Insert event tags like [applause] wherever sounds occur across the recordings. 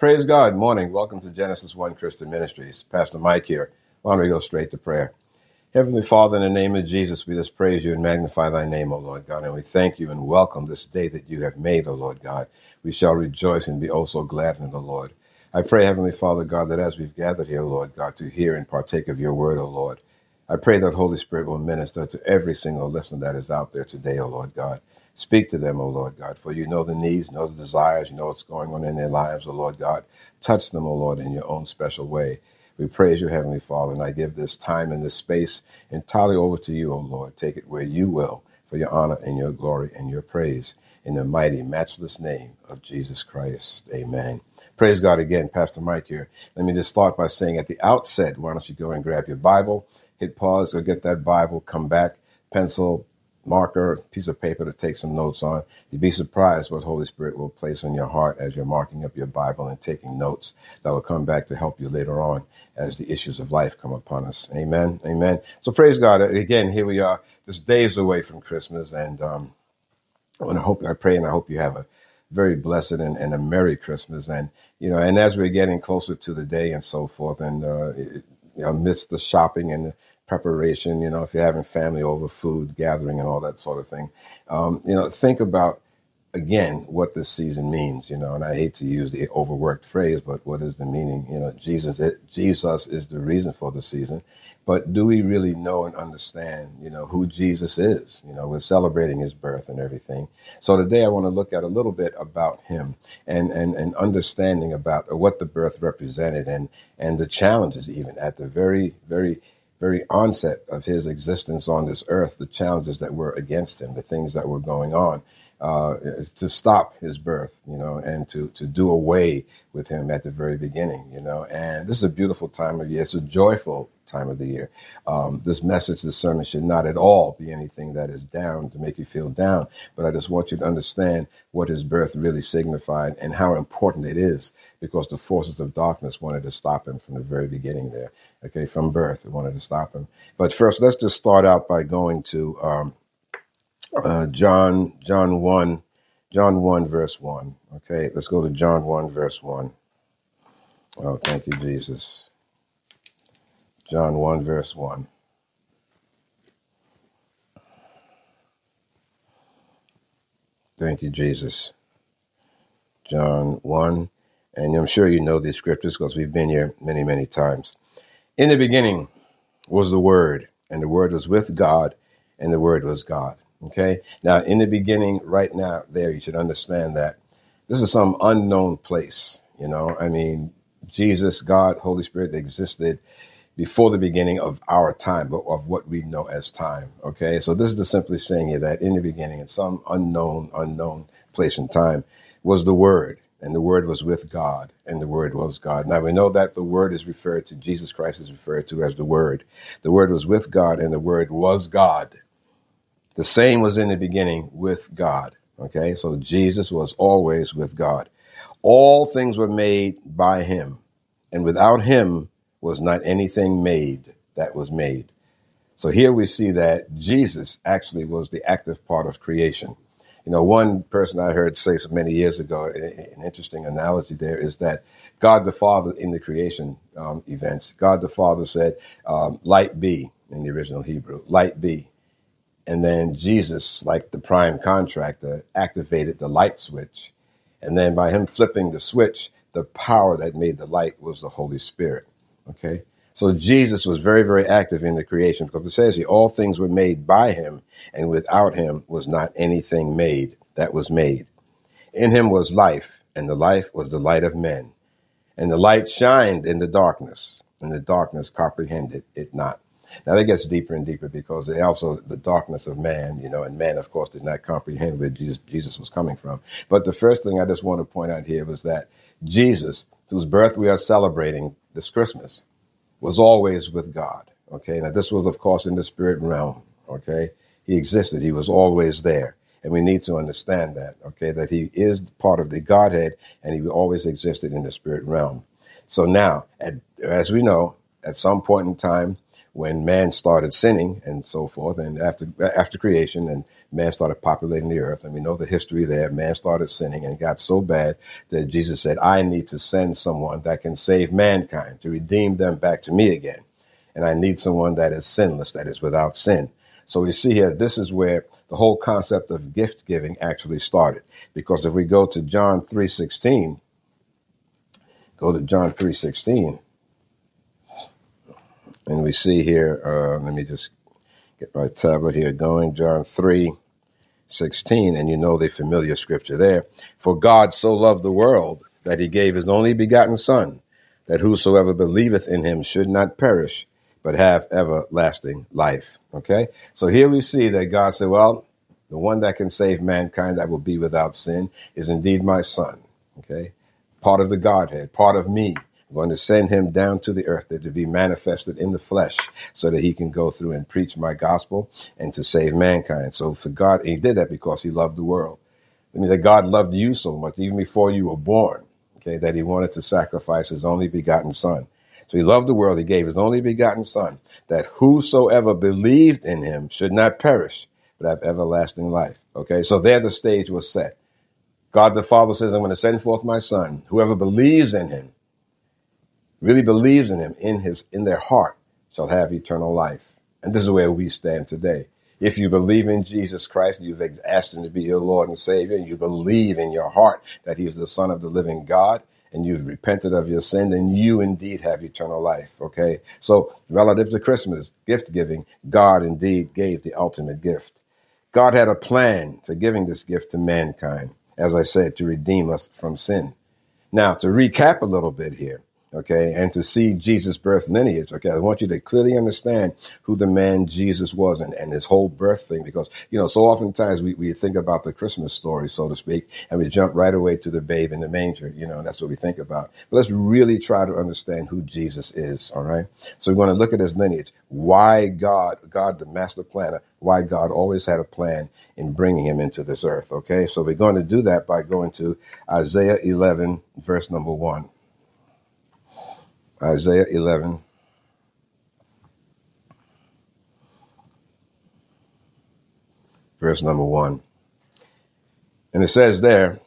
Praise God. Morning. Welcome to Genesis 1 Christian Ministries. Pastor Mike here. Why don't we go straight to prayer? Heavenly Father, in the name of Jesus, we just praise you and magnify thy name, O Lord God. And we thank you and welcome this day that you have made, O Lord God. We shall rejoice and be oh also glad in the Lord. I pray, Heavenly Father God, that as we've gathered here, O Lord God, to hear and partake of your word, O Lord, I pray that Holy Spirit will minister to every single listener that is out there today, O Lord God. Speak to them, O Lord God, for you know the needs, know the desires, you know what's going on in their lives, O Lord God. Touch them, O Lord, in your own special way. We praise you, Heavenly Father, and I give this time and this space entirely over to you, O Lord. Take it where you will for your honor and your glory and your praise. In the mighty, matchless name of Jesus Christ. Amen. Praise God again, Pastor Mike here. Let me just start by saying at the outset, why don't you go and grab your Bible, hit pause, go get that Bible, come back, pencil, marker, piece of paper to take some notes on. You'd be surprised what Holy Spirit will place on your heart as you're marking up your Bible and taking notes that will come back to help you later on as the issues of life come upon us. Amen. Amen. So praise God. Again, here we are, just days away from Christmas. And um, I hope, I pray and I hope you have a very blessed and, and a Merry Christmas. And, you know, and as we're getting closer to the day and so forth, and uh, it, amidst the shopping and the preparation, you know, if you're having family over, food gathering, and all that sort of thing. Um, you know, think about again what this season means. You know, and I hate to use the overworked phrase, but what is the meaning? You know, Jesus, it, Jesus is the reason for the season. But do we really know and understand, you know, who Jesus is? You know, we're celebrating his birth and everything. So today I want to look at a little bit about him and, and, and understanding about what the birth represented and, and the challenges even at the very, very very onset of his existence on this earth, the challenges that were against him, the things that were going on, uh, to stop his birth, you know, and to, to do away with him at the very beginning, you know. And this is a beautiful time of year. It's a joyful time of the year. Um, this message, this sermon should not at all be anything that is down to make you feel down, but I just want you to understand what his birth really signified and how important it is because the forces of darkness wanted to stop him from the very beginning there. Okay, from birth, they wanted to stop him. But first, let's just start out by going to um, uh, John, John 1, John 1, verse 1. Okay, let's go to John 1, verse 1. Oh, thank you, Jesus. John 1, verse 1. Thank you, Jesus. John 1, and I'm sure you know these scriptures because we've been here many, many times. In the beginning was the Word, and the Word was with God, and the Word was God. Okay? Now, in the beginning, right now, there, you should understand that this is some unknown place. You know, I mean, Jesus, God, Holy Spirit existed before the beginning of our time, but of what we know as time. Okay? So this is just simply saying here that in the beginning, in some unknown, unknown place and time, was the Word and the Word was with God, and the Word was God. Now we know that the Word is referred to, Jesus Christ is referred to as the Word. The Word was with God, and the Word was God. The same was in the beginning with God. Okay, so Jesus was always with God. All things were made by Him, and without Him was not anything made that was made. So here we see that Jesus actually was the active part of creation. You know, one person I heard say so many years ago, an interesting analogy there is that God the Father in the creation um, events, God the Father said, um, light be in the original Hebrew, light be. And then Jesus, like the prime contractor, activated the light switch. And then by him flipping the switch, the power that made the light was the Holy Spirit. Okay? So Jesus was very, very active in the creation because it says here, all things were made by him, and without him was not anything made that was made. In him was life, and the life was the light of men. And the light shined in the darkness, and the darkness comprehended it not. Now that gets deeper and deeper because also the darkness of man, you know, and man, of course, did not comprehend where Jesus, Jesus was coming from. But the first thing I just want to point out here was that Jesus, whose birth we are celebrating this Christmas, was always with God. Okay. Now, this was, of course, in the spirit realm. Okay. He existed. He was always there. And we need to understand that. Okay. That he is part of the Godhead and he always existed in the spirit realm. So now, at, as we know, at some point in time, when man started sinning and so forth, and after after creation, and man started populating the earth, and we know the history there. Man started sinning and got so bad that Jesus said, "I need to send someone that can save mankind to redeem them back to me again, and I need someone that is sinless, that is without sin." So we see here, this is where the whole concept of gift giving actually started. Because if we go to John three sixteen, go to John three sixteen and we see here, uh, let me just get my tablet here going, John 3 16, and you know the familiar scripture there. For God so loved the world that he gave his only begotten Son, that whosoever believeth in him should not perish, but have everlasting life. Okay? So here we see that God said, Well, the one that can save mankind that will be without sin is indeed my Son. Okay? Part of the Godhead, part of me. I'm going to send him down to the earth to be manifested in the flesh so that he can go through and preach my gospel and to save mankind. So for God, he did that because he loved the world. It means that God loved you so much, even before you were born, okay, that he wanted to sacrifice his only begotten son. So he loved the world. He gave his only begotten son that whosoever believed in him should not perish, but have everlasting life. Okay. So there the stage was set. God the Father says, I'm going to send forth my son. Whoever believes in him really believes in him in his in their heart shall have eternal life. And this is where we stand today. If you believe in Jesus Christ, you've asked him to be your Lord and Savior, and you believe in your heart that he is the Son of the living God, and you've repented of your sin, then you indeed have eternal life. Okay? So, relative to Christmas, gift giving, God indeed gave the ultimate gift. God had a plan for giving this gift to mankind, as I said, to redeem us from sin. Now, to recap a little bit here, okay, and to see Jesus' birth lineage, okay, I want you to clearly understand who the man Jesus was and, and his whole birth thing, because, you know, so oftentimes we, we think about the Christmas story, so to speak, and we jump right away to the babe in the manger, you know, and that's what we think about. But let's really try to understand who Jesus is, all right? So we're going to look at his lineage, why God, God, the master planner, why God always had a plan in bringing him into this earth, okay? So we're going to do that by going to Isaiah 11, verse number 1. Isaiah 11. Verse number one. And it says there,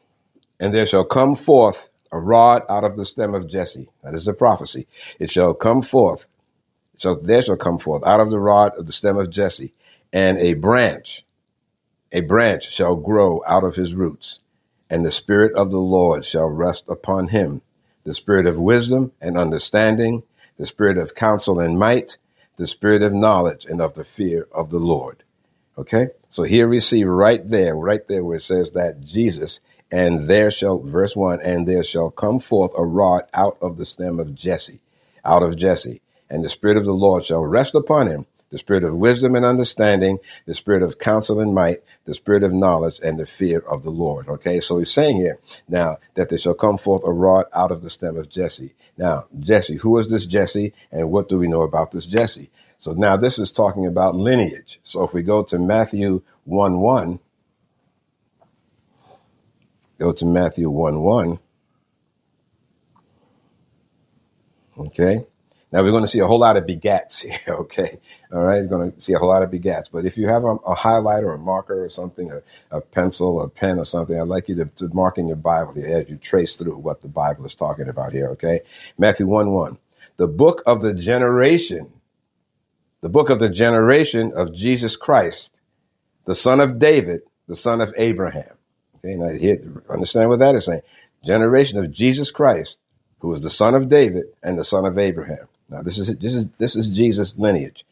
and there shall come forth a rod out of the stem of Jesse. That is a prophecy. It shall come forth. So there shall come forth out of the rod of the stem of Jesse, and a branch, a branch shall grow out of his roots, and the spirit of the Lord shall rest upon him the spirit of wisdom and understanding, the spirit of counsel and might, the spirit of knowledge and of the fear of the Lord. Okay? So here we see right there, right there where it says that Jesus, and there shall, verse 1, and there shall come forth a rod out of the stem of Jesse, out of Jesse, and the spirit of the Lord shall rest upon him, the spirit of wisdom and understanding, the spirit of counsel and might, the spirit of knowledge, and the fear of the Lord. Okay, so he's saying here now that there shall come forth a rod out of the stem of Jesse. Now, Jesse, who is this Jesse, and what do we know about this Jesse? So now this is talking about lineage. So if we go to Matthew 1 1, go to Matthew 1 1. Okay. Now we're going to see a whole lot of begats here, [laughs] okay? All right, you're going to see a whole lot of begats. But if you have a, a highlighter, or a marker, or something, a, a, pencil, a pen, or something, I'd like you to, to mark in your Bible here as you trace through what the Bible is talking about here, okay? Matthew 1 1. The book of the generation, the book of the generation of Jesus Christ, the son of David, the son of Abraham. Okay, now here, understand what that is saying. Generation of Jesus Christ, who is the son of David and the son of Abraham. Now this is this is this is Jesus' lineage.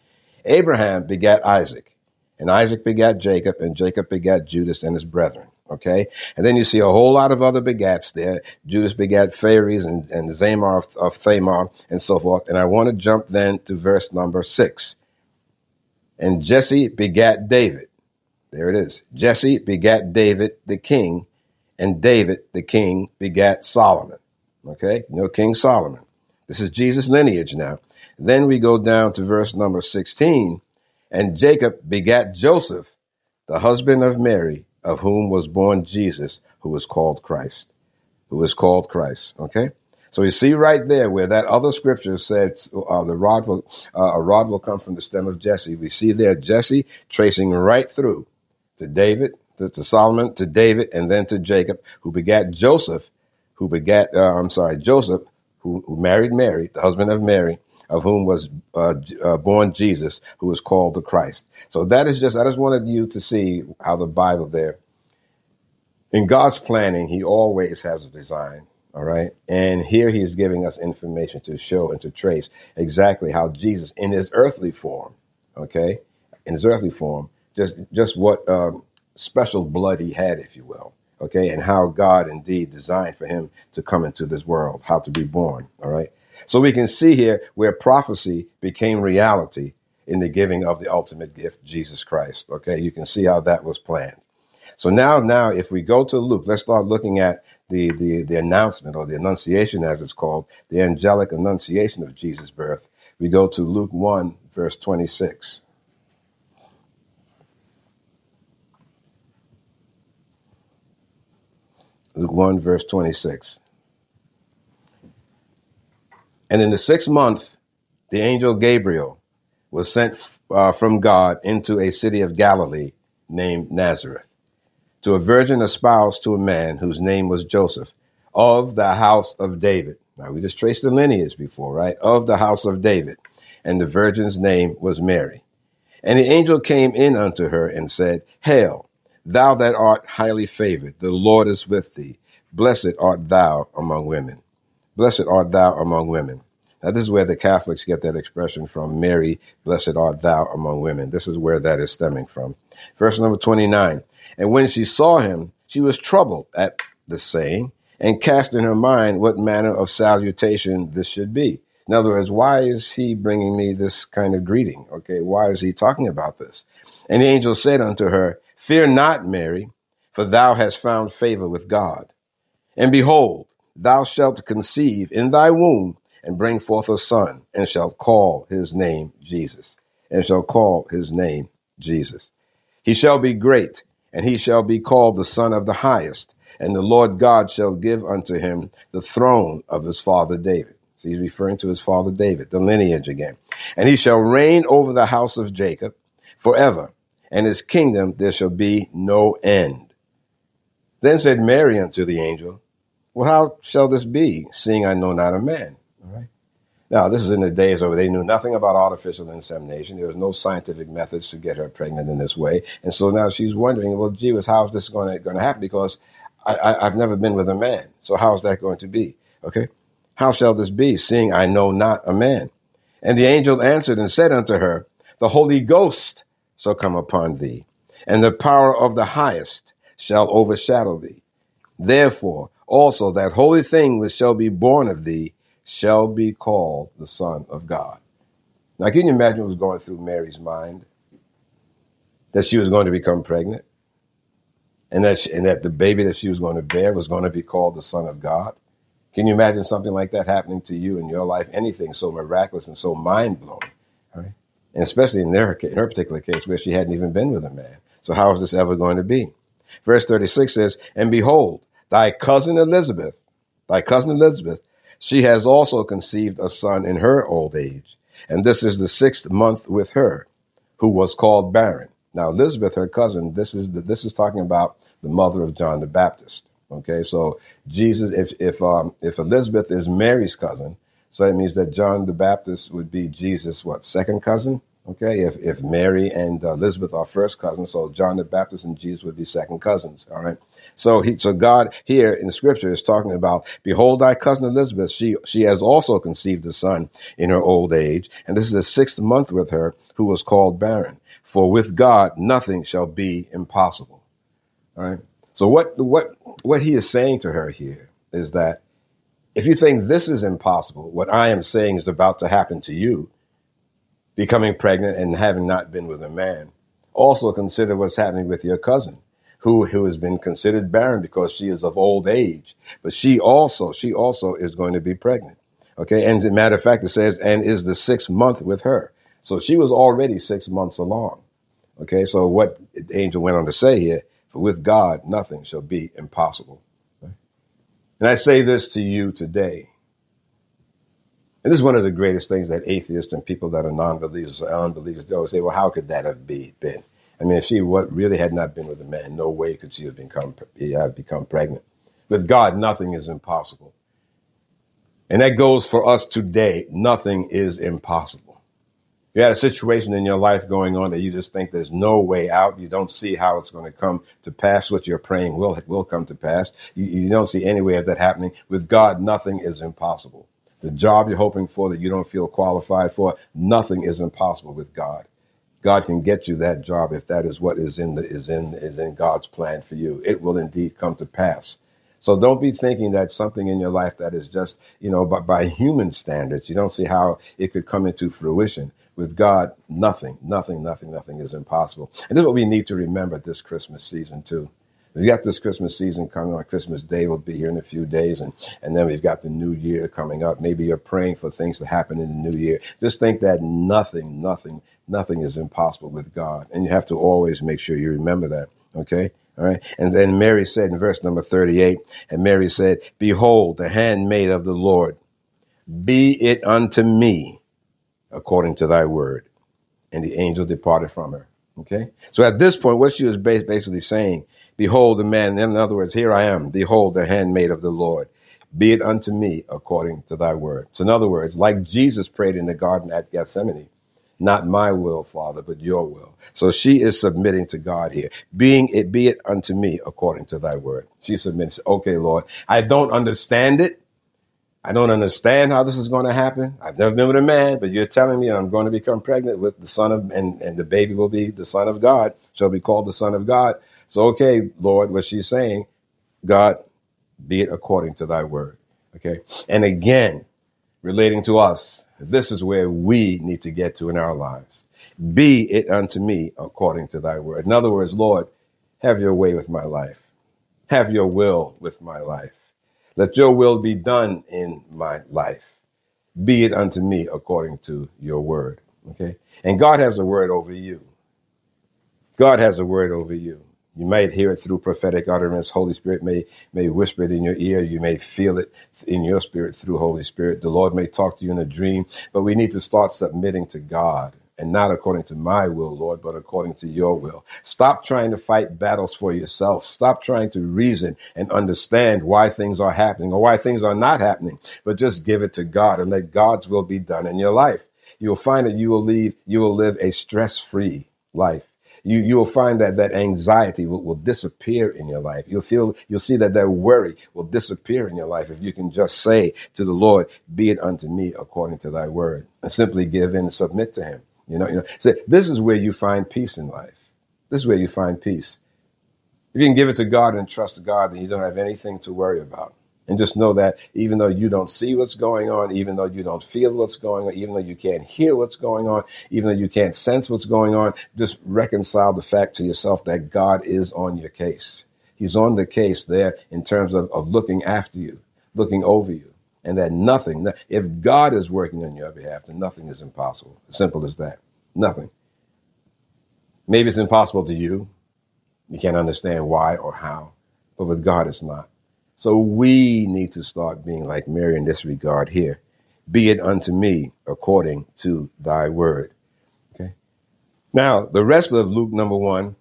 Abraham begat Isaac, and Isaac begat Jacob, and Jacob begat Judas and his brethren. Okay, and then you see a whole lot of other begats there. Judas begat Phares and, and Zamar of, of Thamar and so forth. And I want to jump then to verse number six. And Jesse begat David. There it is. Jesse begat David the king, and David the king begat Solomon. Okay, no King Solomon. This is Jesus' lineage now. Then we go down to verse number 16. And Jacob begat Joseph, the husband of Mary, of whom was born Jesus, who is called Christ. Who is called Christ. Okay? So you see right there where that other scripture said uh, the rod will, uh, a rod will come from the stem of Jesse. We see there Jesse tracing right through to David, to, to Solomon, to David, and then to Jacob, who begat Joseph, who begat, uh, I'm sorry, Joseph, who, who married Mary, the husband of Mary, of whom was uh, uh, born Jesus, who was called the Christ. So that is just, I just wanted you to see how the Bible there, in God's planning, He always has a design. All right. And here he is giving us information to show and to trace exactly how Jesus, in his earthly form, okay, in his earthly form, just just what um, special blood he had, if you will, okay, and how God indeed designed for him to come into this world, how to be born. All right. So we can see here where prophecy became reality in the giving of the ultimate gift, Jesus Christ. Okay. You can see how that was planned. So now, now, if we go to Luke, let's start looking at the, the, the announcement or the annunciation, as it's called, the angelic annunciation of Jesus' birth. We go to Luke 1, verse 26. Luke 1, verse 26. And in the sixth month, the angel Gabriel was sent uh, from God into a city of Galilee named Nazareth to a virgin espoused to a man whose name was Joseph of the house of David. Now we just traced the lineage before, right? Of the house of David. And the virgin's name was Mary. And the angel came in unto her and said, Hail, thou that art highly favored, the Lord is with thee. Blessed art thou among women. Blessed art thou among women. Now, this is where the Catholics get that expression from Mary, blessed art thou among women. This is where that is stemming from. Verse number 29 and when she saw him, she was troubled at the saying and cast in her mind what manner of salutation this should be. In other words, why is he bringing me this kind of greeting? Okay, why is he talking about this? And the angel said unto her, Fear not, Mary, for thou hast found favor with God. And behold, thou shalt conceive in thy womb and bring forth a son, and shalt call his name Jesus, and shall call his name Jesus. He shall be great and he shall be called the Son of the Highest. And the Lord God shall give unto him the throne of his father David. So he's referring to his father David, the lineage again. And he shall reign over the house of Jacob forever, and his kingdom there shall be no end. Then said Mary unto the angel, Well, how shall this be, seeing I know not a man? All right. Now, this is in the days where they knew nothing about artificial insemination. There was no scientific methods to get her pregnant in this way. And so now she's wondering, well, gee, how is this going to, going to happen? Because I, I've never been with a man. So how is that going to be? Okay. How shall this be, seeing I know not a man? And the angel answered and said unto her, The Holy Ghost shall come upon thee, and the power of the highest shall overshadow thee. Therefore, also that holy thing which shall be born of thee shall be called the Son of God. Now, can you imagine what was going through Mary's mind? That she was going to become pregnant, and that she, and that the baby that she was going to bear was going to be called the Son of God. Can you imagine something like that happening to you in your life? Anything so miraculous and so mind blowing? And especially in her in her particular case, where she hadn't even been with a man. So how is this ever going to be? Verse thirty six says, "And behold, thy cousin Elizabeth, thy cousin Elizabeth, she has also conceived a son in her old age, and this is the sixth month with her, who was called barren. Now Elizabeth, her cousin, this is the, this is talking about the mother of John the Baptist. Okay, so Jesus, if if um, if Elizabeth is Mary's cousin, so it means that John the Baptist would be Jesus' what second cousin? Okay, if if Mary and uh, Elizabeth are first cousins, so John the Baptist and Jesus would be second cousins. All right. So he, so God here in scripture is talking about, behold thy cousin Elizabeth, she, she has also conceived a son in her old age. And this is the sixth month with her who was called barren. For with God, nothing shall be impossible. All right. So what, what, what he is saying to her here is that if you think this is impossible, what I am saying is about to happen to you, becoming pregnant and having not been with a man, also consider what's happening with your cousin who, who has been considered barren because she is of old age. But she also, she also is going to be pregnant. Okay. And as a matter of fact, it says, and is the sixth month with her. So she was already six months along. Okay. So what the angel went on to say here, for with God, nothing shall be impossible. And I say this to you today. And this is one of the greatest things that atheists and people that are non-believers or unbelievers, they always say, well, how could that have be, been? I mean, if she what really had not been with a man, no way could she have become, have become pregnant. With God, nothing is impossible. And that goes for us today. Nothing is impossible. You had a situation in your life going on that you just think there's no way out. You don't see how it's going to come to pass. What you're praying will, will come to pass. You, you don't see any way of that happening. With God, nothing is impossible. The job you're hoping for that you don't feel qualified for, nothing is impossible with God. God can get you that job if that is what is in the, is in is in God's plan for you. It will indeed come to pass. So don't be thinking that something in your life that is just, you know, by, by human standards, you don't see how it could come into fruition. With God, nothing, nothing, nothing, nothing is impossible. And this is what we need to remember this Christmas season too. We've got this Christmas season coming on. Christmas Day will be here in a few days, and, and then we've got the new year coming up. Maybe you're praying for things to happen in the new year. Just think that nothing, nothing, nothing is impossible with God. And you have to always make sure you remember that. Okay? All right. And then Mary said in verse number 38, and Mary said, Behold, the handmaid of the Lord, be it unto me according to thy word. And the angel departed from her. Okay. So at this point, what she was basically saying, Behold, the man, in other words, here I am, behold, the handmaid of the Lord. Be it unto me according to thy word. So in other words, like Jesus prayed in the garden at Gethsemane, not my will, Father, but your will. So she is submitting to God here. Being it be it unto me according to thy word. She submits. Okay, Lord, I don't understand it. I don't understand how this is going to happen. I've never been with a man, but you're telling me I'm going to become pregnant with the son of, and, and the baby will be the son of God, shall be called the son of God. So, okay, Lord, what she's saying, God, be it according to thy word. Okay. And again, relating to us, this is where we need to get to in our lives. Be it unto me according to thy word. In other words, Lord, have your way with my life. Have your will with my life. Let your will be done in my life. Be it unto me according to your word. Okay? And God has a word over you. God has a word over you. You might hear it through prophetic utterance. Holy Spirit may, may whisper it in your ear. You may feel it in your spirit through Holy Spirit. The Lord may talk to you in a dream, but we need to start submitting to God and not according to my will, Lord, but according to your will. Stop trying to fight battles for yourself. Stop trying to reason and understand why things are happening or why things are not happening, but just give it to God and let God's will be done in your life. You'll find that you will leave, you will live a stress free life you you'll find that that anxiety will, will disappear in your life. You'll feel you'll see that that worry will disappear in your life if you can just say to the Lord, "Be it unto me according to Thy word," and simply give in and submit to Him. You know, you know. So this is where you find peace in life. This is where you find peace. If you can give it to God and trust God, then you don't have anything to worry about. And just know that even though you don't see what's going on, even though you don't feel what's going on, even though you can't hear what's going on, even though you can't sense what's going on, just reconcile the fact to yourself that God is on your case. He's on the case there in terms of, of looking after you, looking over you, and that nothing, if God is working on your behalf, then nothing is impossible. Simple as that. Nothing. Maybe it's impossible to you. You can't understand why or how, but with God, it's not. So we need to start being like Mary in this regard here. Be it unto me according to thy word. Okay. Now, the rest of Luke number one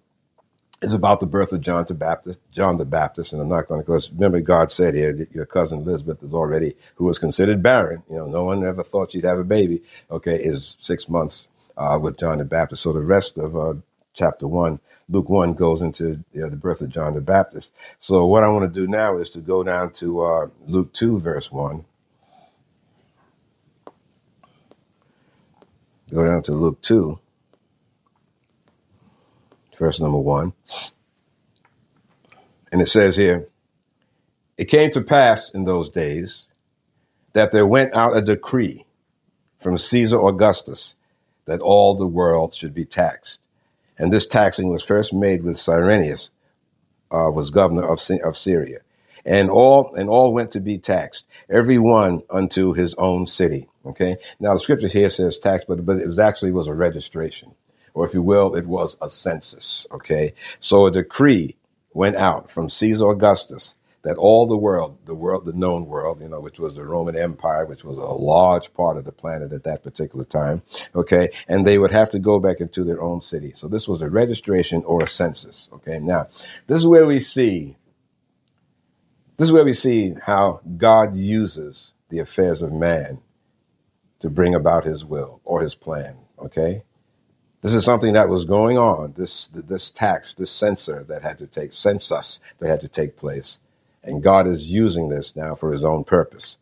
is about the birth of John the Baptist, John the Baptist, and I'm not going to, because remember God said here that your cousin Elizabeth is already, who was considered barren, you know, no one ever thought she'd have a baby, okay, is six months uh, with John the Baptist. So the rest of uh, chapter one Luke 1 goes into you know, the birth of John the Baptist. So, what I want to do now is to go down to uh, Luke 2, verse 1. Go down to Luke 2, verse number 1. And it says here, It came to pass in those days that there went out a decree from Caesar Augustus that all the world should be taxed. And this taxing was first made with Cyrenius, uh, was governor of, of Syria. And all, and all went to be taxed, every one unto his own city. Okay. Now the scriptures here says tax, but, but it was actually was a registration, or if you will, it was a census. Okay. So a decree went out from Caesar Augustus that all the world, the world, the known world, you know, which was the Roman Empire, which was a large part of the planet at that particular time, okay, and they would have to go back into their own city. So this was a registration or a census, okay. Now, this is where we see, this is where we see how God uses the affairs of man to bring about his will or his plan, okay. This is something that was going on. This this tax, this censor that had to take census that had to take place, and God is using this now for His own purpose.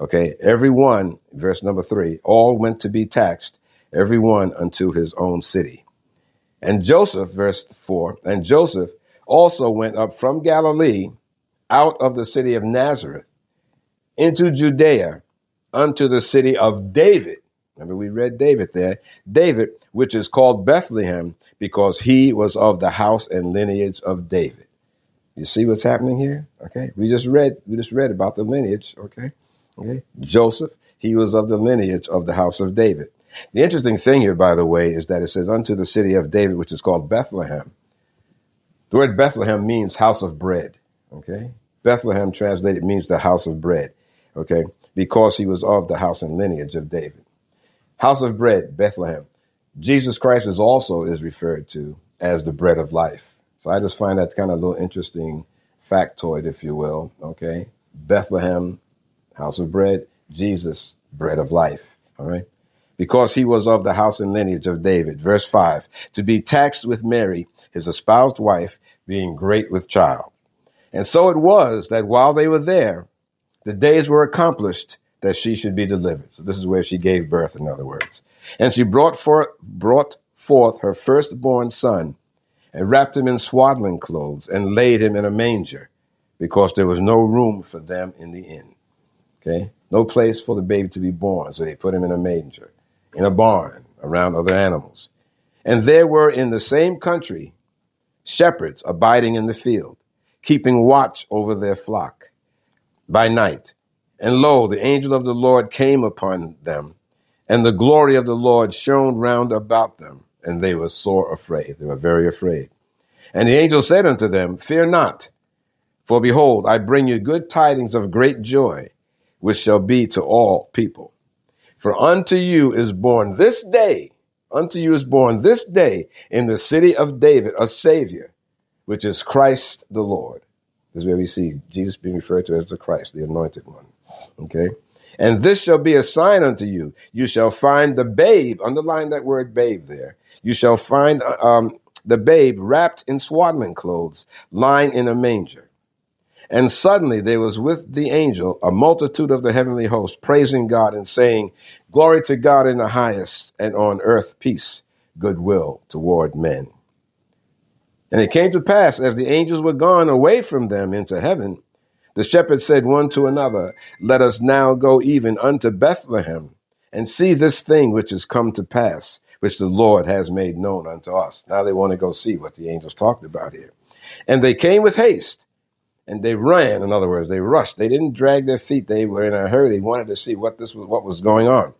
Okay, everyone, verse number three, all went to be taxed, everyone unto his own city. And Joseph, verse four, and Joseph also went up from Galilee, out of the city of Nazareth, into Judea, unto the city of David Remember, we read David there. David, which is called Bethlehem, because he was of the house and lineage of David. You see what's happening here? Okay. We just read, we just read about the lineage. Okay. Okay. Joseph, he was of the lineage of the house of David. The interesting thing here, by the way, is that it says unto the city of David, which is called Bethlehem. The word Bethlehem means house of bread. Okay. Bethlehem translated means the house of bread. Okay. Because he was of the house and lineage of David. House of bread, Bethlehem. Jesus Christ is also is referred to as the bread of life. So I just find that kind of a little interesting factoid, if you will. Okay. Bethlehem, house of bread, Jesus, bread of life. All right. Because he was of the house and lineage of David. Verse 5 To be taxed with Mary, his espoused wife, being great with child. And so it was that while they were there, the days were accomplished that she should be delivered. So this is where she gave birth, in other words. And she brought forth, brought forth her firstborn son and wrapped him in swaddling clothes and laid him in a manger because there was no room for them in the inn. Okay. No place for the baby to be born. So they put him in a manger, in a barn around other animals. And there were in the same country shepherds abiding in the field, keeping watch over their flock by night. And lo, the angel of the Lord came upon them, and the glory of the Lord shone round about them, and they were sore afraid. They were very afraid. And the angel said unto them, Fear not, for behold, I bring you good tidings of great joy, which shall be to all people. For unto you is born this day, unto you is born this day in the city of David a Savior, which is Christ the Lord. This is where we see Jesus being referred to as the Christ, the anointed one. Okay. And this shall be a sign unto you. You shall find the babe, underline that word babe there. You shall find uh, um, the babe wrapped in swaddling clothes, lying in a manger. And suddenly there was with the angel a multitude of the heavenly host, praising God and saying, Glory to God in the highest, and on earth peace, goodwill toward men. And it came to pass, as the angels were gone away from them into heaven, the shepherds said one to another, Let us now go even unto Bethlehem and see this thing which has come to pass, which the Lord has made known unto us. Now they want to go see what the angels talked about here. And they came with haste and they ran. In other words, they rushed. They didn't drag their feet. They were in a hurry. They wanted to see what this was, what was going on.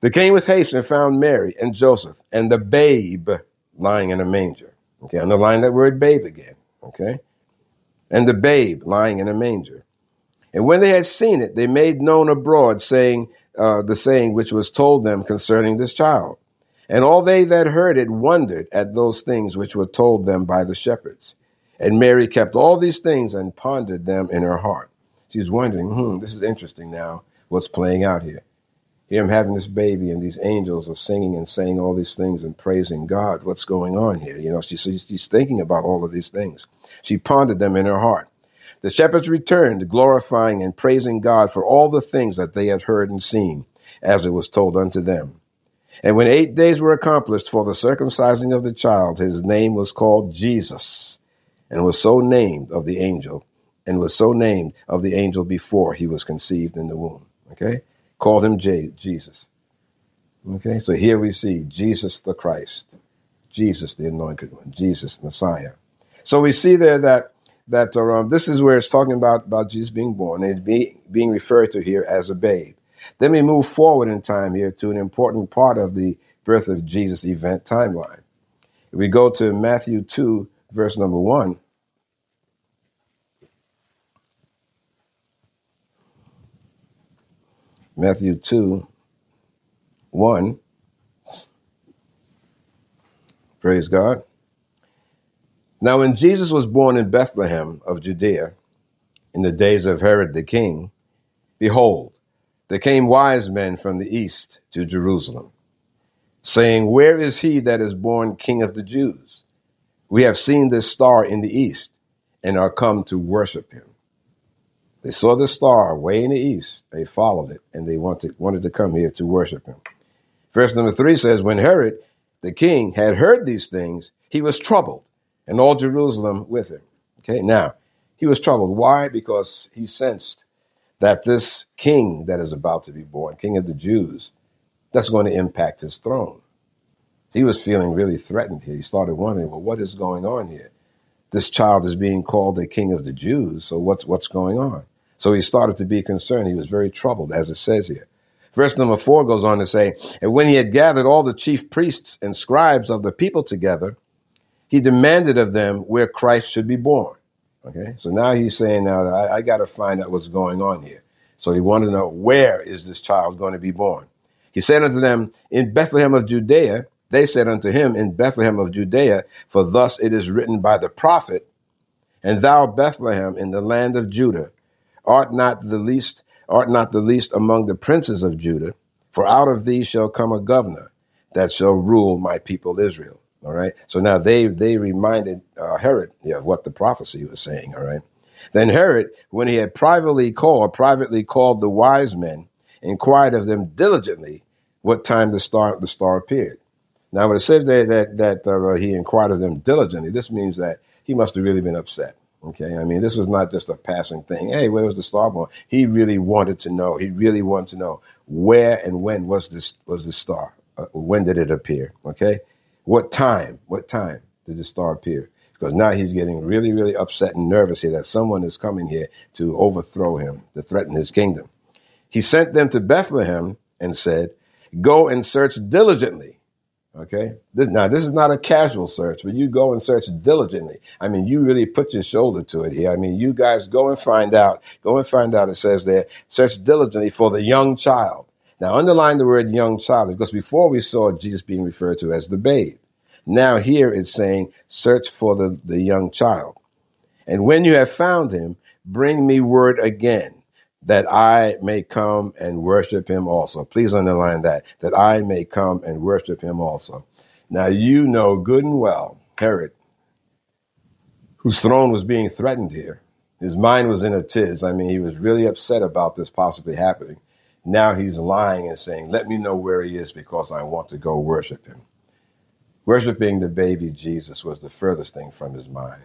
They came with haste and found Mary and Joseph and the babe lying in a manger. Okay, underline that word babe again. Okay and the babe lying in a manger. And when they had seen it, they made known abroad, saying uh, the saying which was told them concerning this child. And all they that heard it wondered at those things which were told them by the shepherds. And Mary kept all these things and pondered them in her heart. She was wondering, hmm, this is interesting now, what's playing out here. Here I'm having this baby, and these angels are singing and saying all these things and praising God. What's going on here? You know, she, she's thinking about all of these things. She pondered them in her heart. The shepherds returned, glorifying and praising God for all the things that they had heard and seen, as it was told unto them. And when eight days were accomplished for the circumcising of the child, his name was called Jesus, and was so named of the angel, and was so named of the angel before he was conceived in the womb. Okay? Called him J- Jesus. Okay, so here we see Jesus the Christ, Jesus the anointed one, Jesus Messiah. So we see there that that um, this is where it's talking about, about Jesus being born. It's be, being referred to here as a babe. Then we move forward in time here to an important part of the birth of Jesus event timeline. If we go to Matthew 2, verse number 1, Matthew 2 1. Praise God. Now, when Jesus was born in Bethlehem of Judea in the days of Herod the king, behold, there came wise men from the east to Jerusalem, saying, Where is he that is born king of the Jews? We have seen this star in the east and are come to worship him. They saw the star way in the east. They followed it and they wanted, wanted to come here to worship him. Verse number three says, When Herod the king had heard these things, he was troubled, and all Jerusalem with him. Okay, now he was troubled. Why? Because he sensed that this king that is about to be born, king of the Jews, that's going to impact his throne. He was feeling really threatened here. He started wondering, well, what is going on here? This child is being called a king of the Jews, so what's what's going on? So he started to be concerned. He was very troubled, as it says here. Verse number four goes on to say, And when he had gathered all the chief priests and scribes of the people together, he demanded of them where Christ should be born. Okay, so now he's saying, Now I, I got to find out what's going on here. So he wanted to know where is this child going to be born. He said unto them, In Bethlehem of Judea, they said unto him, In Bethlehem of Judea, for thus it is written by the prophet, And thou, Bethlehem, in the land of Judah, art not the least art not the least among the princes of Judah, for out of thee shall come a governor that shall rule my people Israel. All right. So now they they reminded uh, Herod of what the prophecy was saying. All right. Then Herod, when he had privately called, privately called the wise men, inquired of them diligently what time the star the star appeared. Now, when it says that that, that uh, he inquired of them diligently, this means that he must have really been upset. Okay, I mean, this was not just a passing thing. Hey, where was the star born? He really wanted to know. He really wanted to know where and when was this was the star? Uh, when did it appear? Okay, what time? What time did the star appear? Because now he's getting really, really upset and nervous here that someone is coming here to overthrow him, to threaten his kingdom. He sent them to Bethlehem and said, "Go and search diligently." Okay. This, now, this is not a casual search, but you go and search diligently. I mean, you really put your shoulder to it here. I mean, you guys go and find out. Go and find out. It says there, search diligently for the young child. Now, underline the word young child because before we saw Jesus being referred to as the babe. Now, here it's saying, search for the, the young child. And when you have found him, bring me word again that I may come and worship him also. Please underline that, that I may come and worship him also. Now you know good and well, Herod, whose throne was being threatened here. His mind was in a tiz. I mean, he was really upset about this possibly happening. Now he's lying and saying, Let me know where he is because I want to go worship him. Worshipping the baby Jesus was the furthest thing from his mind.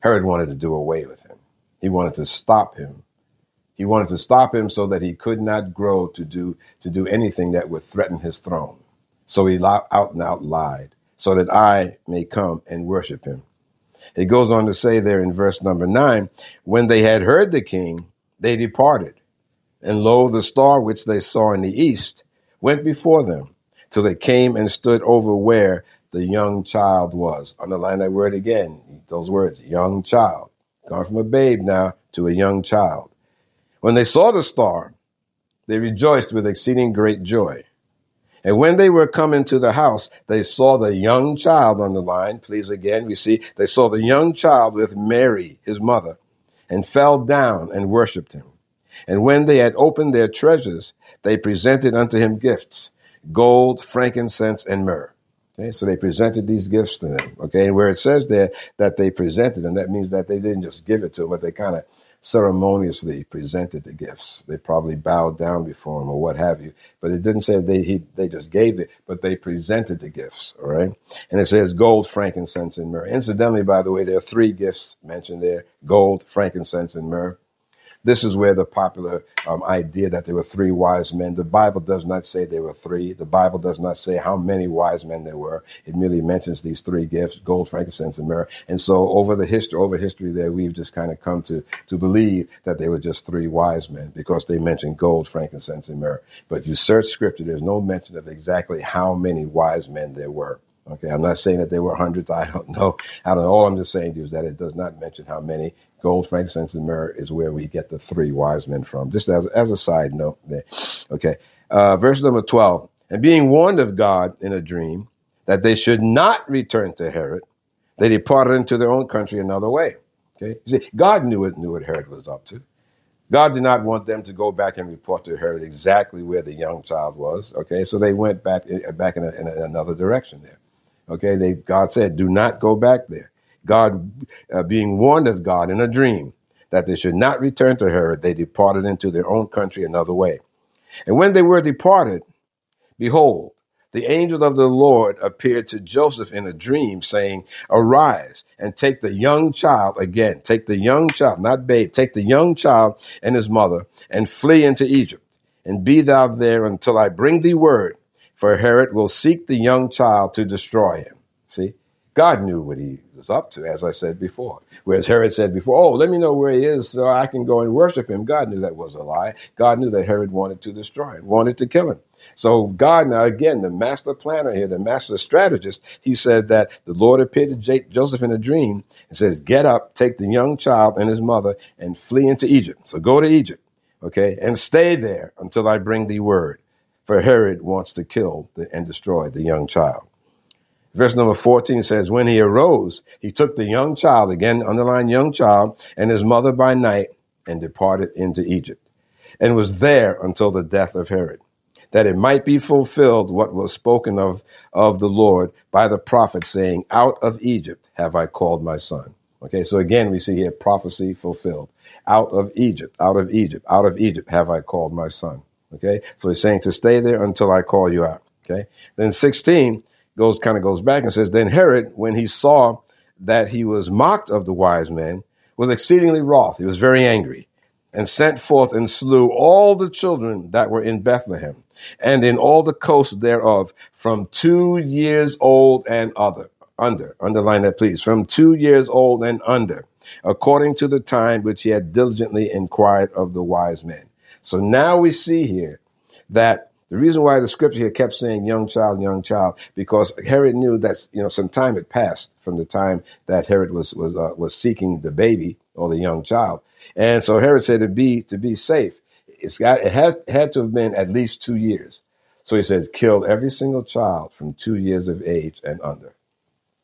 Herod wanted to do away with him, he wanted to stop him he wanted to stop him so that he could not grow to do to do anything that would threaten his throne. So he out and out lied, so that I may come and worship him. It goes on to say there in verse number nine, when they had heard the king, they departed. And lo, the star which they saw in the east went before them till they came and stood over where the young child was. Underline that word again, those words, young child. Gone from a babe now to a young child. When they saw the star, they rejoiced with exceeding great joy. And when they were come into the house, they saw the young child on the line. Please again, we see they saw the young child with Mary, his mother, and fell down and worshipped him. And when they had opened their treasures, they presented unto him gifts, gold, frankincense, and myrrh. Okay, so they presented these gifts to them. Okay, and where it says there that they presented them, that means that they didn't just give it to him, but they kind of ceremoniously presented the gifts. They probably bowed down before him or what have you. But it didn't say they he, they just gave it, but they presented the gifts. All right, and it says gold, frankincense, and myrrh. Incidentally, by the way, there are three gifts mentioned there: gold, frankincense, and myrrh. This is where the popular um, idea that there were three wise men. The Bible does not say there were three. The Bible does not say how many wise men there were. It merely mentions these three gifts: gold, frankincense, and myrrh. And so, over the history, over history, there we've just kind of come to to believe that they were just three wise men because they mentioned gold, frankincense, and myrrh. But you search Scripture, there's no mention of exactly how many wise men there were. Okay, I'm not saying that there were hundreds. I don't [laughs] know. I don't know. All I'm just saying to you is that it does not mention how many Gold, frankincense, and myrrh is where we get the three wise men from. Just as, as a side note there. Okay. Uh, verse number 12. And being warned of God in a dream that they should not return to Herod, they departed into their own country another way. Okay. You see, God knew it, knew what Herod was up to. God did not want them to go back and report to Herod exactly where the young child was. Okay. So they went back, eh, back in, a, in another direction there. Okay. They, God said, do not go back there. God, uh, being warned of God in a dream that they should not return to Herod, they departed into their own country another way. And when they were departed, behold, the angel of the Lord appeared to Joseph in a dream, saying, Arise and take the young child again. Take the young child, not babe, take the young child and his mother and flee into Egypt. And be thou there until I bring thee word, for Herod will seek the young child to destroy him. See, God knew what he was up to, as I said before. Whereas Herod said before, Oh, let me know where he is so I can go and worship him. God knew that was a lie. God knew that Herod wanted to destroy him, wanted to kill him. So God, now again, the master planner here, the master strategist, he said that the Lord appeared to Joseph in a dream and says, get up, take the young child and his mother and flee into Egypt. So go to Egypt, okay, and stay there until I bring thee word. For Herod wants to kill and destroy the young child. Verse number 14 says, When he arose, he took the young child, again, underline young child, and his mother by night, and departed into Egypt, and was there until the death of Herod, that it might be fulfilled what was spoken of of the Lord by the prophet, saying, Out of Egypt have I called my son. Okay, so again, we see here prophecy fulfilled. Out of Egypt, out of Egypt, out of Egypt have I called my son. Okay, so he's saying to stay there until I call you out. Okay, then 16, goes kind of goes back and says, Then Herod, when he saw that he was mocked of the wise men, was exceedingly wroth. He was very angry, and sent forth and slew all the children that were in Bethlehem, and in all the coasts thereof, from two years old and other under. Underline that, please. From two years old and under, according to the time which he had diligently inquired of the wise men. So now we see here that the reason why the scripture here kept saying young child, young child, because Herod knew that you know some time had passed from the time that Herod was was uh, was seeking the baby or the young child, and so Herod said to be to be safe, it's got it had had to have been at least two years. So he says, kill every single child from two years of age and under.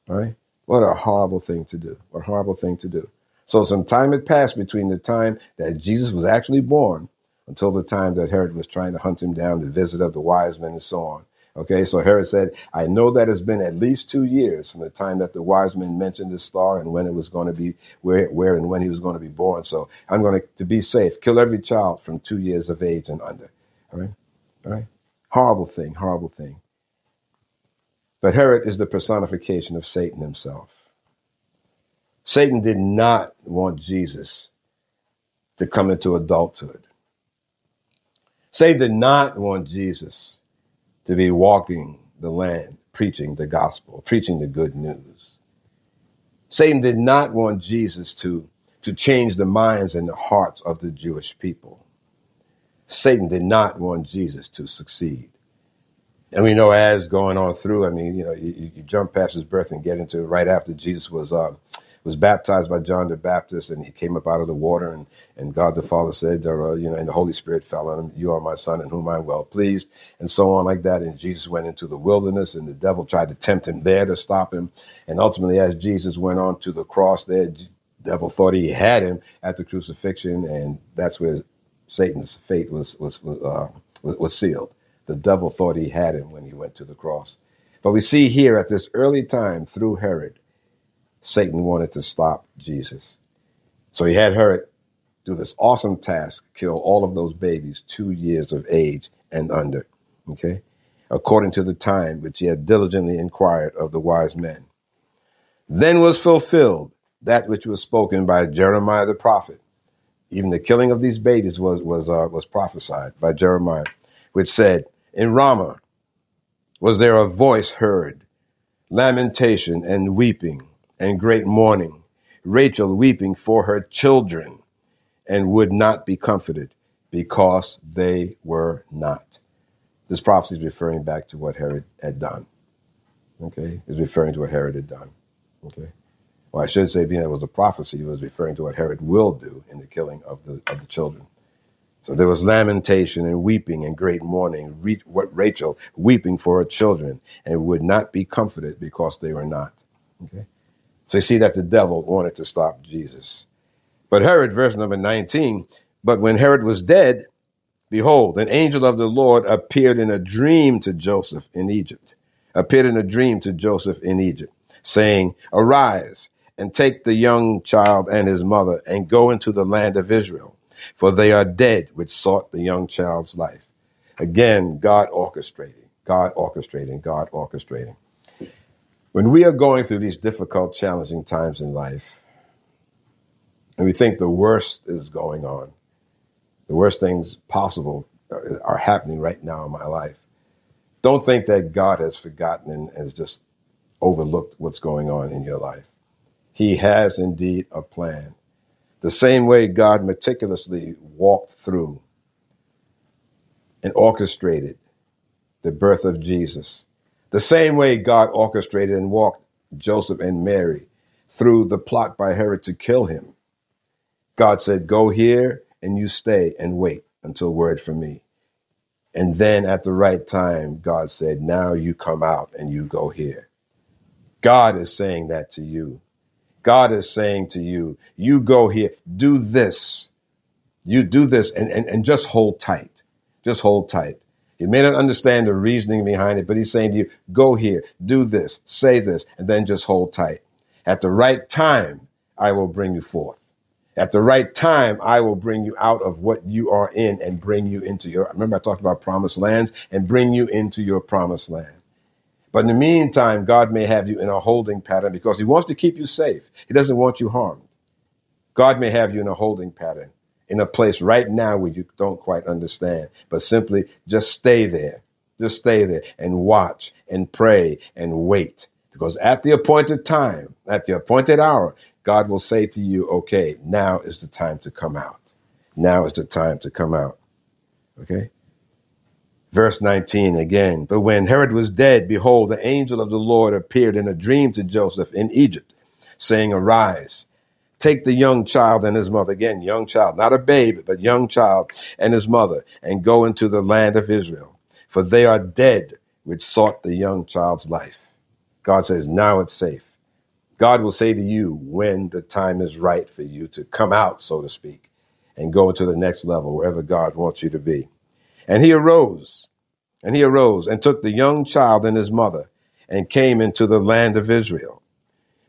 All right, what a horrible thing to do! What a horrible thing to do. So some time had passed between the time that Jesus was actually born until the time that Herod was trying to hunt him down, the visit of the wise men, and so on. Okay, so Herod said, I know that it's been at least two years from the time that the wise men mentioned the star and when it was going to be, where, where and when he was going to be born. So I'm going to, to be safe, kill every child from two years of age and under. All right? All right? Horrible thing, horrible thing. But Herod is the personification of Satan himself. Satan did not want Jesus to come into adulthood. Satan did not want Jesus to be walking the land, preaching the gospel, preaching the good news. Satan did not want Jesus to, to change the minds and the hearts of the Jewish people. Satan did not want Jesus to succeed. And we know as going on through, I mean, you know, you, you jump past his birth and get into it right after Jesus was uh, was baptized by John the Baptist, and he came up out of the water, and, and God the Father said, you know, and the Holy Spirit fell on him, you are my son in whom I'm well pleased, and so on like that. And Jesus went into the wilderness, and the devil tried to tempt him there to stop him. And ultimately, as Jesus went on to the cross there, the devil thought he had him at the crucifixion, and that's where Satan's fate was, was, was, uh, was sealed. The devil thought he had him when he went to the cross. But we see here at this early time through Herod, Satan wanted to stop Jesus. So he had Herod do this awesome task, kill all of those babies two years of age and under, okay? According to the time which he had diligently inquired of the wise men. Then was fulfilled that which was spoken by Jeremiah the prophet. Even the killing of these babies was, was, uh, was prophesied by Jeremiah, which said, In Ramah was there a voice heard, lamentation and weeping and great mourning, Rachel weeping for her children, and would not be comforted because they were not. This prophecy is referring back to what Herod had done. Okay? Is referring to what Herod had done. Okay? Well, I should say, being that it was a prophecy, he was referring to what Herod will do in the killing of the, of the children. So there was lamentation and weeping and great mourning. Re- what Rachel weeping for her children and would not be comforted because they were not. Okay. So you see that the devil wanted to stop Jesus. But Herod, verse number 19, but when Herod was dead, behold, an angel of the Lord appeared in a dream to Joseph in Egypt, appeared in a dream to Joseph in Egypt, saying, Arise and take the young child and his mother and go into the land of Israel for they are dead which sought the young child's life. Again, God orchestrating, God orchestrating, God orchestrating. When we are going through these difficult, challenging times in life, and we think the worst is going on, the worst things possible are happening right now in my life, don't think that God has forgotten and has just overlooked what's going on in your life. He has indeed a plan. The same way God meticulously walked through and orchestrated the birth of Jesus. The same way God orchestrated and walked Joseph and Mary through the plot by Herod to kill him. God said, Go here and you stay and wait until word from me. And then at the right time, God said, Now you come out and you go here. God is saying that to you. God is saying to you, you go here, do this. You do this and, and, and just hold tight. Just hold tight. You may not understand the reasoning behind it, but he's saying to you, go here, do this, say this, and then just hold tight. At the right time, I will bring you forth. At the right time, I will bring you out of what you are in and bring you into your, remember I talked about promised lands and bring you into your promised land. But in the meantime, God may have you in a holding pattern because He wants to keep you safe. He doesn't want you harmed. God may have you in a holding pattern in a place right now where you don't quite understand, but simply just stay there. Just stay there and watch and pray and wait. Because at the appointed time, at the appointed hour, God will say to you, okay, now is the time to come out. Now is the time to come out. Okay? Verse 19 again. But when Herod was dead, behold, the angel of the Lord appeared in a dream to Joseph in Egypt, saying, Arise, take the young child and his mother, again, young child, not a babe, but young child and his mother, and go into the land of Israel. For they are dead which sought the young child's life. God says, Now it's safe. God will say to you when the time is right for you to come out, so to speak, and go into the next level, wherever God wants you to be. And he arose, and he arose and took the young child and his mother and came into the land of Israel.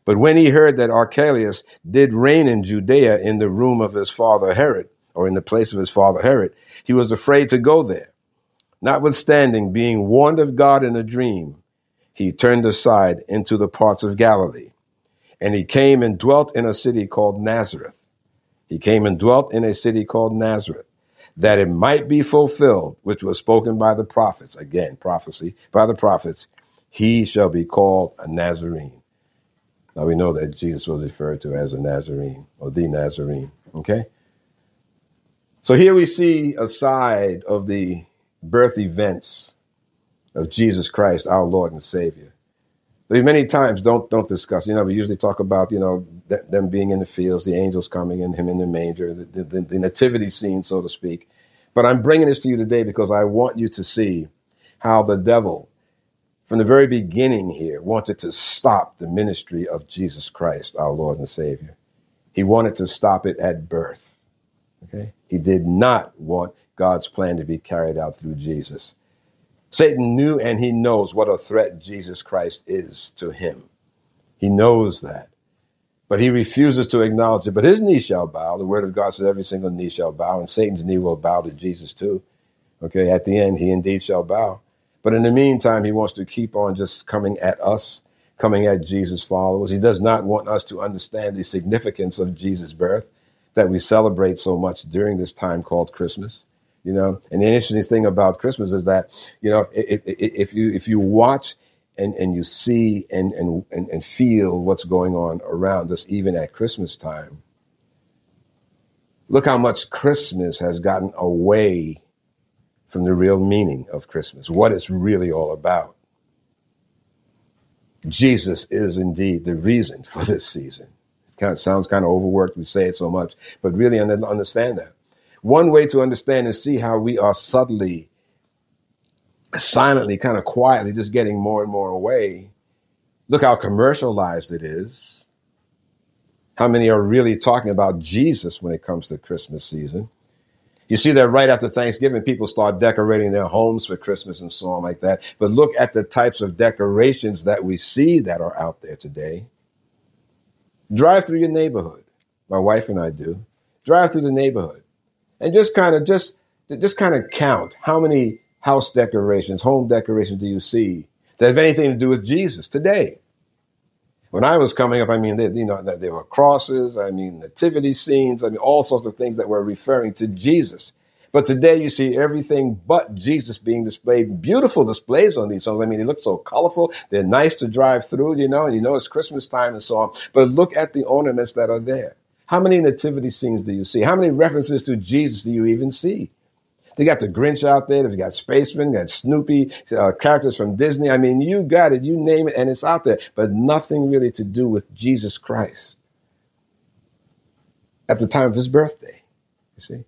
But when he heard that Archelaus did reign in Judea in the room of his father Herod, or in the place of his father Herod, he was afraid to go there. Notwithstanding, being warned of God in a dream, he turned aside into the parts of Galilee. And he came and dwelt in a city called Nazareth. He came and dwelt in a city called Nazareth that it might be fulfilled, which was spoken by the prophets. Again, prophecy by the prophets. He shall be called a Nazarene. Now we know that Jesus was referred to as a Nazarene or the Nazarene. Okay? So here we see a side of the birth events of Jesus Christ, our Lord and Savior. We many times don't don't discuss. You know, we usually talk about you know th- them being in the fields, the angels coming, and him in the manger, the, the, the nativity scene, so to speak. But I'm bringing this to you today because I want you to see how the devil, from the very beginning here, wanted to stop the ministry of Jesus Christ, our Lord and Savior. He wanted to stop it at birth. Okay, he did not want God's plan to be carried out through Jesus. Satan knew and he knows what a threat Jesus Christ is to him. He knows that. But he refuses to acknowledge it. But his knee shall bow. The word of God says every single knee shall bow, and Satan's knee will bow to Jesus too. Okay, at the end, he indeed shall bow. But in the meantime, he wants to keep on just coming at us, coming at Jesus' followers. He does not want us to understand the significance of Jesus' birth that we celebrate so much during this time called Christmas you know. And the interesting thing about Christmas is that, you know, if, if you if you watch and, and you see and, and, and feel what's going on around us, even at Christmas time, look how much Christmas has gotten away from the real meaning of Christmas, what it's really all about. Jesus is indeed the reason [laughs] for this season. It kind of sounds kind of overworked. We say it so much, but really understand that. One way to understand and see how we are subtly, silently, kind of quietly just getting more and more away. Look how commercialized it is. How many are really talking about Jesus when it comes to Christmas season? You see that right after Thanksgiving, people start decorating their homes for Christmas and so on like that. But look at the types of decorations that we see that are out there today. Drive through your neighborhood. My wife and I do. Drive through the neighborhood and just kind of just just kind of count how many house decorations, home decorations do you see that have anything to do with Jesus today? When I was coming up, I mean, they, you know, there were crosses, I mean, nativity scenes, I mean, all sorts of things that were referring to Jesus. But today you see everything but Jesus being displayed. Beautiful displays on these songs. I mean, they look so colorful. They're nice to drive through, you know, and you know it's Christmas time and so on. But look at the ornaments that are there. How many nativity scenes do you see? How many references to Jesus do you even see? They got the Grinch out there. They've got Spaceman, got Snoopy, uh, characters from Disney. I mean, you got it. You name it, and it's out there. But nothing really to do with Jesus Christ at the time of his birthday. You see?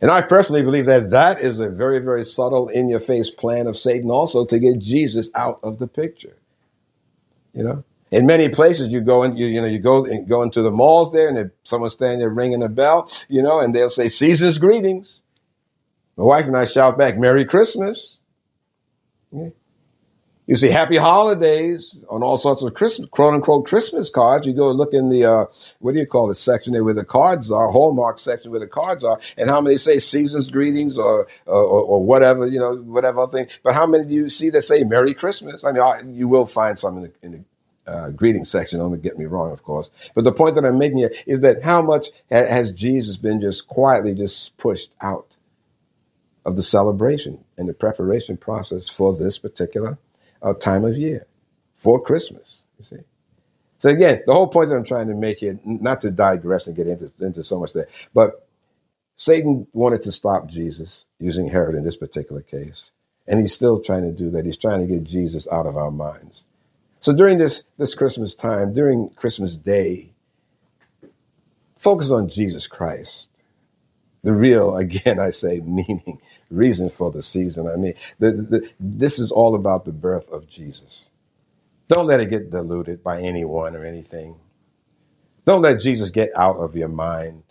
And I personally believe that that is a very, very subtle, in your face plan of Satan also to get Jesus out of the picture. You know? In many places, you go in, you, you know, you go and go into the malls there, and someone's standing there ringing a bell, you know, and they'll say "Season's greetings." My wife and I shout back, Merry Christmas. You see happy holidays on all sorts of Christmas, quote unquote Christmas cards. You go look in the, uh, what do you call it, section there where the cards are, Hallmark section where the cards are, and how many say season's greetings or, or, or whatever, you know, whatever thing. But how many do you see that say Merry Christmas? I mean, I, you will find some in the, in the uh, greeting section. Don't get me wrong, of course. But the point that I'm making here is that how much has Jesus been just quietly just pushed out? Of the celebration and the preparation process for this particular uh, time of year, for Christmas. You see. So again, the whole point that I'm trying to make here, not to digress and get into, into so much there, but Satan wanted to stop Jesus using Herod in this particular case. And he's still trying to do that. He's trying to get Jesus out of our minds. So during this, this Christmas time, during Christmas Day, focus on Jesus Christ. The real, [laughs] again, I say, meaning reason for the season. I mean, the, the, this is all about the birth of Jesus. Don't let it get diluted by anyone or anything. Don't let Jesus get out of your mind.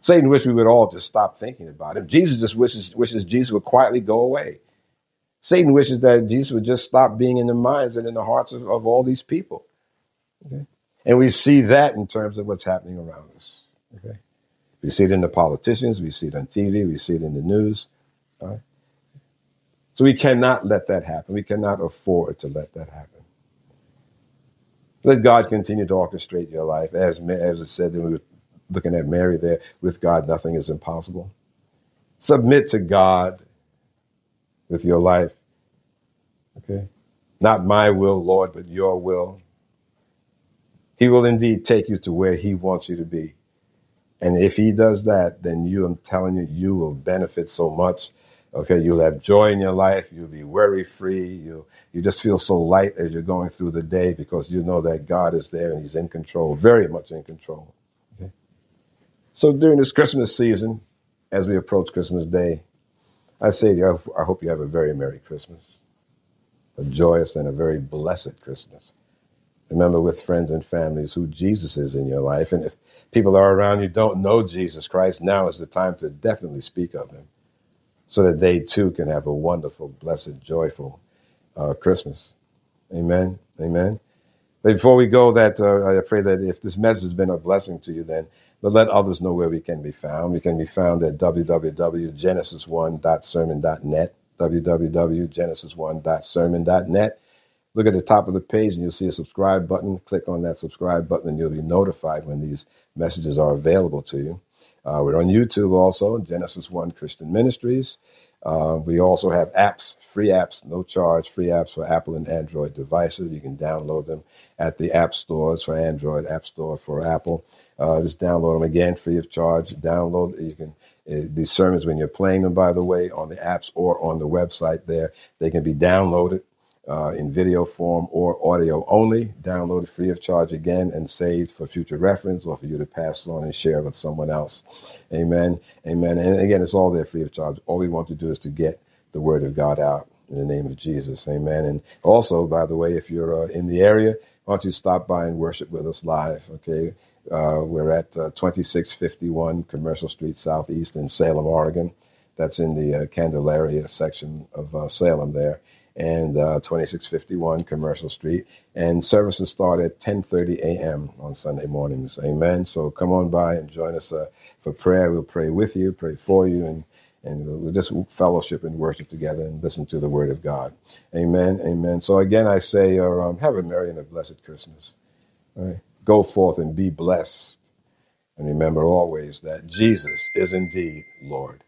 Satan wishes we would all just stop thinking about him. Jesus just wishes, wishes Jesus would quietly go away. Satan wishes that Jesus would just stop being in the minds and in the hearts of, of all these people. Okay? And we see that in terms of what's happening around us. Okay? We see it in the politicians, we see it on TV, we see it in the news. So we cannot let that happen. We cannot afford to let that happen. Let God continue to orchestrate your life. As, as it said, when we were looking at Mary there, with God, nothing is impossible. Submit to God with your life. Okay? Not my will, Lord, but your will. He will indeed take you to where He wants you to be. And if he does that, then you, I'm telling you, you will benefit so much. Okay, you'll have joy in your life. You'll be worry free. You you just feel so light as you're going through the day because you know that God is there and He's in control, very much in control. Okay. So during this Christmas season, as we approach Christmas Day, I say to you, I hope you have a very Merry Christmas, a joyous and a very blessed Christmas. Remember with friends and families who Jesus is in your life. And if people are around you don't know Jesus Christ, now is the time to definitely speak of him so that they too can have a wonderful, blessed, joyful uh, Christmas. Amen. Amen. But before we go, that uh, I pray that if this message has been a blessing to you, then let others know where we can be found. We can be found at www.genesis1.sermon.net, www.genesis1.sermon.net. Look at the top of the page and you'll see a subscribe button. Click on that subscribe button and you'll be notified when these messages are available to you. Uh, we're on YouTube also, Genesis One Christian Ministries. Uh, we also have apps, free apps, no charge, free apps for Apple and Android devices. You can download them at the app stores for Android, App Store for Apple. Uh, just download them again, free of charge. Download. You can uh, these sermons when you're playing them, by the way, on the apps or on the website. There, they can be downloaded uh, in video form or audio only, downloaded free of charge again and saved for future reference or for you to pass on and share with someone else. Amen. Amen. And again, it's all there free of charge. All we want to do is to get the word of God out in the name of Jesus. Amen. And also, by the way, if you're uh, in the area, why don't you stop by and worship with us live? Okay. Uh, we're at uh, 2651 Commercial Street Southeast in Salem, Oregon. That's in the uh, Candalaria section of uh, Salem there and uh, 2651 Commercial Street. And services start at 10:30 a.m. on Sunday mornings. Amen. So come on by and join us uh, for prayer. We'll pray with you, pray for you, and and we'll just fellowship and worship together and listen to the Word of God. Amen. Amen. So again, I say, uh, um, have a merry and a blessed Christmas. Go forth and be blessed. And remember always that Jesus is indeed Lord.